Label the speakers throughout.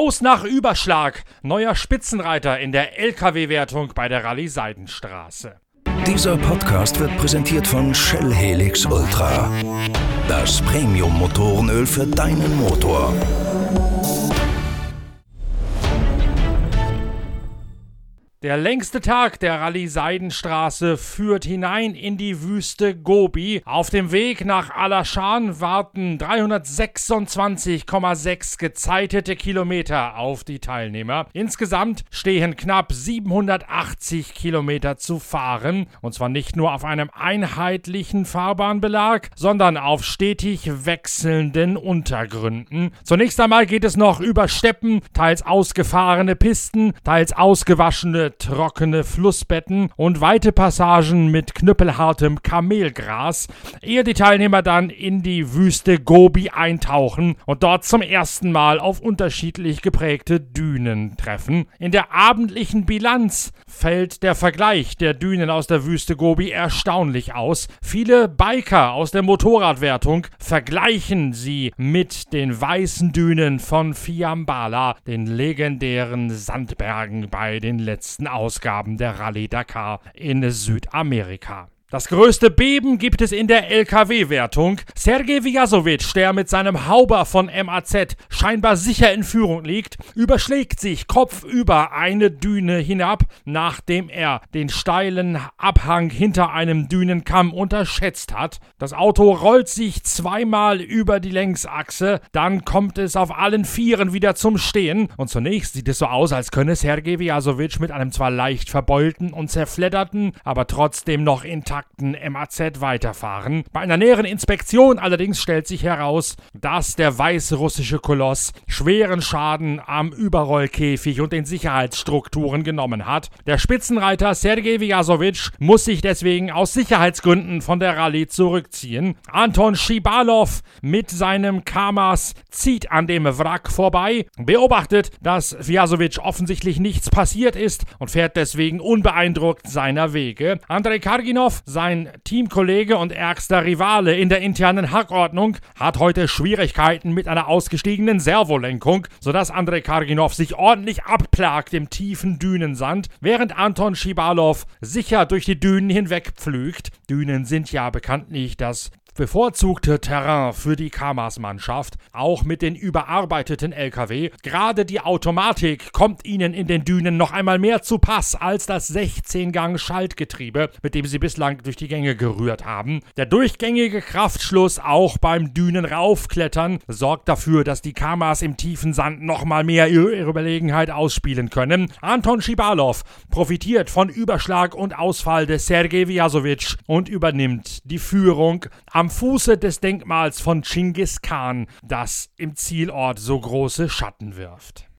Speaker 1: Aus nach Überschlag. Neuer Spitzenreiter in der LKW-Wertung bei der Rallye Seidenstraße.
Speaker 2: Dieser Podcast wird präsentiert von Shell Helix Ultra. Das Premium-Motorenöl für deinen Motor.
Speaker 1: Der längste Tag der Rallye Seidenstraße führt hinein in die Wüste Gobi. Auf dem Weg nach Alashan warten 326,6 gezeitete Kilometer auf die Teilnehmer. Insgesamt stehen knapp 780 Kilometer zu fahren. Und zwar nicht nur auf einem einheitlichen Fahrbahnbelag, sondern auf stetig wechselnden Untergründen. Zunächst einmal geht es noch über Steppen, teils ausgefahrene Pisten, teils ausgewaschene trockene Flussbetten und weite Passagen mit knüppelhartem Kamelgras, ehe die Teilnehmer dann in die Wüste Gobi eintauchen und dort zum ersten Mal auf unterschiedlich geprägte Dünen treffen. In der abendlichen Bilanz fällt der Vergleich der Dünen aus der Wüste Gobi erstaunlich aus. Viele Biker aus der Motorradwertung vergleichen sie mit den weißen Dünen von Fiambala, den legendären Sandbergen bei den letzten letzten Ausgaben der Rallye Dakar in Südamerika. Das größte Beben gibt es in der LKW-Wertung. Sergej Vjasovic, der mit seinem Hauber von MAZ scheinbar sicher in Führung liegt, überschlägt sich kopfüber eine Düne hinab, nachdem er den steilen Abhang hinter einem Dünenkamm unterschätzt hat. Das Auto rollt sich zweimal über die Längsachse, dann kommt es auf allen Vieren wieder zum Stehen und zunächst sieht es so aus, als könne Sergej Vjasovic mit einem zwar leicht verbeulten und zerfledderten, aber trotzdem noch intakten besagten MAZ weiterfahren. Bei einer näheren Inspektion allerdings stellt sich heraus, dass der weißrussische Koloss schweren Schaden am Überrollkäfig und den Sicherheitsstrukturen genommen hat. Der Spitzenreiter Sergei Vyazovich muss sich deswegen aus Sicherheitsgründen von der Rallye zurückziehen. Anton Schibalov mit seinem Kamas zieht an dem Wrack vorbei, beobachtet, dass Vyazovich offensichtlich nichts passiert ist und fährt deswegen unbeeindruckt seiner Wege. Andrei Karginov sein Teamkollege und ärgster Rivale in der internen Hackordnung hat heute Schwierigkeiten mit einer ausgestiegenen Servolenkung, sodass Andrei Karginov sich ordentlich abplagt im tiefen Dünensand, während Anton Schibalov sicher durch die Dünen hinweg pflügt. Dünen sind ja bekanntlich das bevorzugte Terrain für die Kamas-Mannschaft, auch mit den überarbeiteten LKW. Gerade die Automatik kommt ihnen in den Dünen noch einmal mehr zu Pass als das 16-Gang-Schaltgetriebe, mit dem sie bislang durch die Gänge gerührt haben. Der durchgängige Kraftschluss auch beim Dünenraufklettern sorgt dafür, dass die Kamas im tiefen Sand noch mal mehr ihre Überlegenheit ausspielen können. Anton Schibalov profitiert von Überschlag und Ausfall des Sergei Vyasovic und übernimmt die Führung am Fuße des Denkmals von Chinggis Khan, das im Zielort so große Schatten wirft.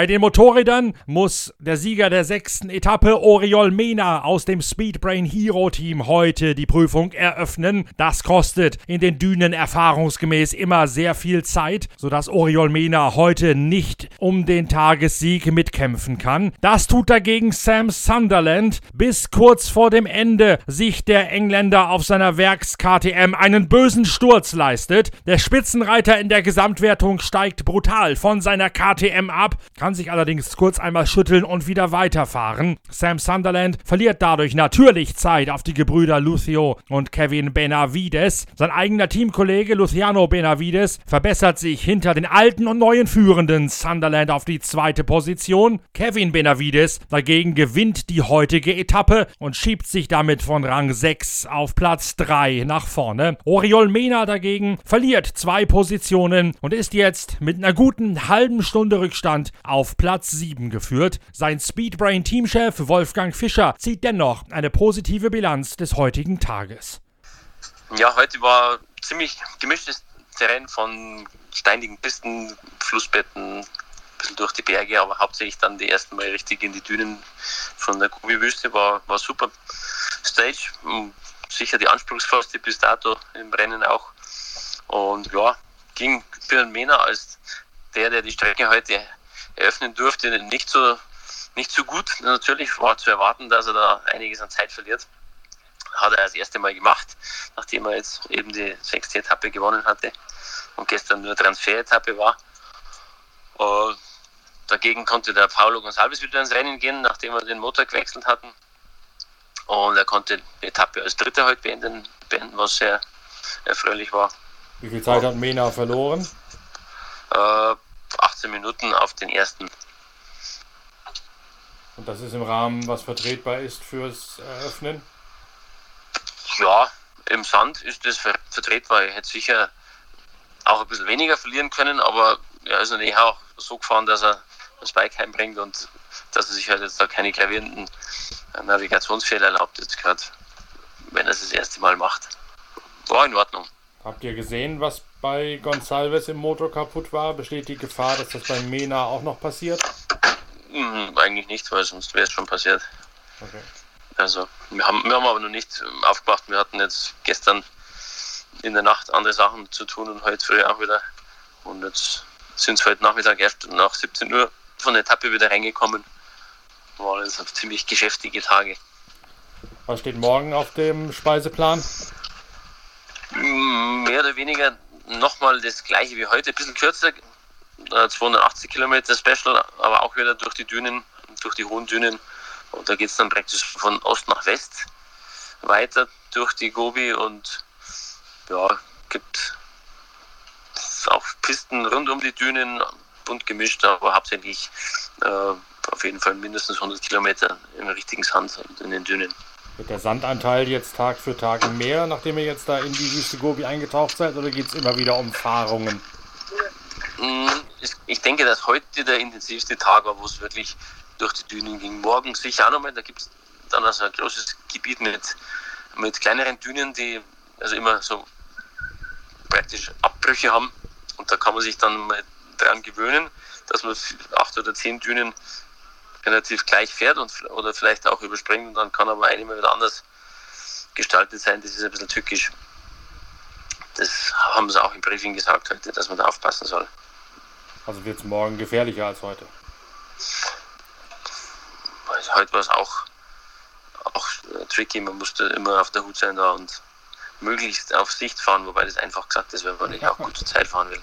Speaker 1: Bei den Motorrädern muss der Sieger der sechsten Etappe Oriol Mena aus dem Speedbrain Hero Team heute die Prüfung eröffnen. Das kostet in den Dünen erfahrungsgemäß immer sehr viel Zeit, sodass Oriol Mena heute nicht um den Tagessieg mitkämpfen kann. Das tut dagegen Sam Sunderland. Bis kurz vor dem Ende sich der Engländer auf seiner Werks-KTM einen bösen Sturz leistet. Der Spitzenreiter in der Gesamtwertung steigt brutal von seiner KTM ab kann sich allerdings kurz einmal schütteln und wieder weiterfahren. Sam Sunderland verliert dadurch natürlich Zeit auf die Gebrüder Lucio und Kevin Benavides. Sein eigener Teamkollege Luciano Benavides verbessert sich hinter den alten und neuen Führenden Sunderland auf die zweite Position. Kevin Benavides dagegen gewinnt die heutige Etappe und schiebt sich damit von Rang 6 auf Platz 3 nach vorne. Oriol Mena dagegen verliert zwei Positionen und ist jetzt mit einer guten halben Stunde Rückstand auf Platz 7 geführt. Sein Speedbrain-Teamchef Wolfgang Fischer zieht dennoch eine positive Bilanz des heutigen Tages.
Speaker 3: Ja, heute war ziemlich gemischtes Terrain von steinigen Pisten, Flussbetten, ein bisschen durch die Berge, aber hauptsächlich dann die ersten Mal richtig in die Dünen von der Kubi-Wüste war, war super Stage. Sicher die anspruchsvollste bis dato im Rennen auch. Und ja, ging für den Mena als der, der die Strecke heute eröffnen durfte, nicht so, nicht so gut. Natürlich war zu erwarten, dass er da einiges an Zeit verliert. hat er das erste Mal gemacht, nachdem er jetzt eben die sechste Etappe gewonnen hatte und gestern nur Transfer-Etappe war. Und dagegen konnte der Paulo Gonçalves wieder ins Rennen gehen, nachdem wir den Motor gewechselt hatten. Und er konnte die Etappe als Dritter heute beenden, beenden was sehr erfreulich war.
Speaker 1: Wie viel Zeit hat Mena verloren?
Speaker 3: Äh, 18 Minuten auf den ersten.
Speaker 1: Und das ist im Rahmen, was vertretbar ist fürs Eröffnen?
Speaker 3: Ja, im Sand ist das vertretbar. Er hätte sicher auch ein bisschen weniger verlieren können, aber er ist natürlich auch so gefahren, dass er das Bike heimbringt und dass er sich halt jetzt da keine gravierenden Navigationsfehler erlaubt, jetzt gerade, wenn er es das erste Mal macht. War in Ordnung.
Speaker 1: Habt ihr gesehen, was bei Gonçalves im Motor kaputt war? Besteht die Gefahr, dass das bei Mena auch noch passiert?
Speaker 3: Hm, eigentlich nicht, weil sonst wäre es schon passiert.
Speaker 1: Okay.
Speaker 3: Also, wir haben, wir haben aber noch nicht aufgewacht. Wir hatten jetzt gestern in der Nacht andere Sachen zu tun und heute früh auch wieder. Und jetzt sind es heute Nachmittag erst nach 17 Uhr von der Etappe wieder reingekommen. Waren jetzt ziemlich geschäftige Tage.
Speaker 1: Was steht morgen auf dem Speiseplan?
Speaker 3: Mm, mehr oder weniger nochmal das gleiche wie heute, ein bisschen kürzer, 280 äh, Kilometer Special, aber auch wieder durch die Dünen, durch die hohen Dünen. Und da geht es dann praktisch von Ost nach West weiter durch die Gobi und ja, gibt auch Pisten rund um die Dünen, bunt gemischt, aber hauptsächlich äh, auf jeden Fall mindestens 100 Kilometer im richtigen Sand und in den Dünen.
Speaker 1: Wird der Sandanteil jetzt Tag für Tag mehr, nachdem ihr jetzt da in die Wüste Gobi eingetaucht seid, oder geht es immer wieder um Fahrungen?
Speaker 3: Mm, ich denke, dass heute der intensivste Tag war, wo es wirklich durch die Dünen ging. Morgen sicher auch nochmal, da gibt es dann also ein großes Gebiet mit, mit kleineren Dünen, die also immer so praktisch Abbrüche haben. Und da kann man sich dann mal dran gewöhnen, dass man acht oder zehn Dünen relativ gleich fährt und, oder vielleicht auch überspringt und dann kann aber eine mal wieder anders gestaltet sein. Das ist ein bisschen tückisch. Das haben sie auch im Briefing gesagt heute, dass man da aufpassen soll.
Speaker 1: Also wird es morgen gefährlicher als heute?
Speaker 3: Heute war es auch, auch tricky. Man musste immer auf der Hut sein da und möglichst auf Sicht fahren, wobei das einfach gesagt ist, wenn man nicht auch gut zur Zeit fahren will.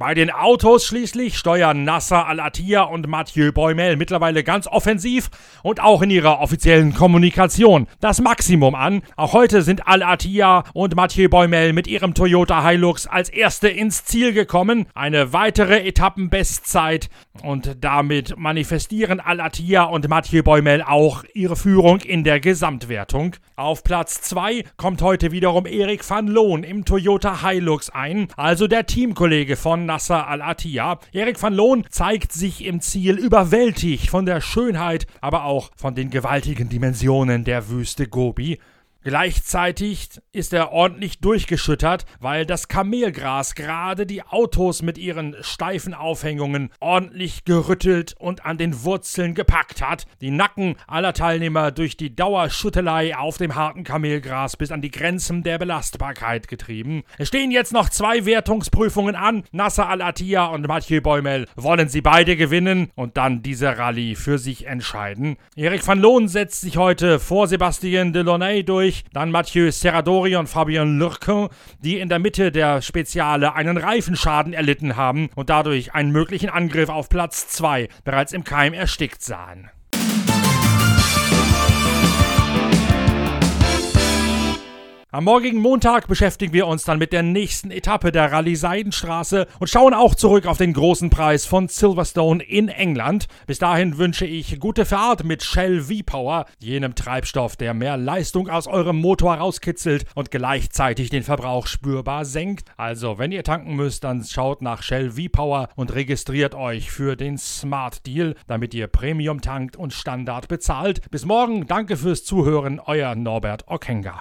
Speaker 1: Bei den Autos schließlich steuern Nasser Al-Attiyah und Mathieu Boimel mittlerweile ganz offensiv und auch in ihrer offiziellen Kommunikation das Maximum an. Auch heute sind Al-Attiyah und Mathieu Boimel mit ihrem Toyota Hilux als erste ins Ziel gekommen. Eine weitere Etappenbestzeit und damit manifestieren Al-Attiyah und Mathieu Boimel auch ihre Führung in der Gesamtwertung. Auf Platz 2 kommt heute wiederum Erik van Loon im Toyota Hilux ein, also der Teamkollege von Nasser Al-Attiyah. Erik van Loon zeigt sich im Ziel überwältigt von der Schönheit, aber auch von den gewaltigen Dimensionen der Wüste Gobi. Gleichzeitig ist er ordentlich durchgeschüttert, weil das Kamelgras gerade die Autos mit ihren steifen Aufhängungen ordentlich gerüttelt und an den Wurzeln gepackt hat, die Nacken aller Teilnehmer durch die Dauerschüttelei auf dem harten Kamelgras bis an die Grenzen der Belastbarkeit getrieben. Es stehen jetzt noch zwei Wertungsprüfungen an. Nasser Al-Attiyah und Mathieu Boimel wollen sie beide gewinnen und dann diese Rallye für sich entscheiden. Erik van Loon setzt sich heute vor Sebastien Delaunay durch durch, dann Mathieu Serradori und Fabien Lurquin, die in der Mitte der Speziale einen Reifenschaden erlitten haben und dadurch einen möglichen Angriff auf Platz 2 bereits im Keim erstickt sahen. Am morgigen Montag beschäftigen wir uns dann mit der nächsten Etappe der Rallye Seidenstraße und schauen auch zurück auf den großen Preis von Silverstone in England. Bis dahin wünsche ich gute Fahrt mit Shell V-Power, jenem Treibstoff, der mehr Leistung aus eurem Motor rauskitzelt und gleichzeitig den Verbrauch spürbar senkt. Also, wenn ihr tanken müsst, dann schaut nach Shell V-Power und registriert euch für den Smart Deal, damit ihr Premium tankt und Standard bezahlt. Bis morgen, danke fürs Zuhören, euer Norbert Okenga.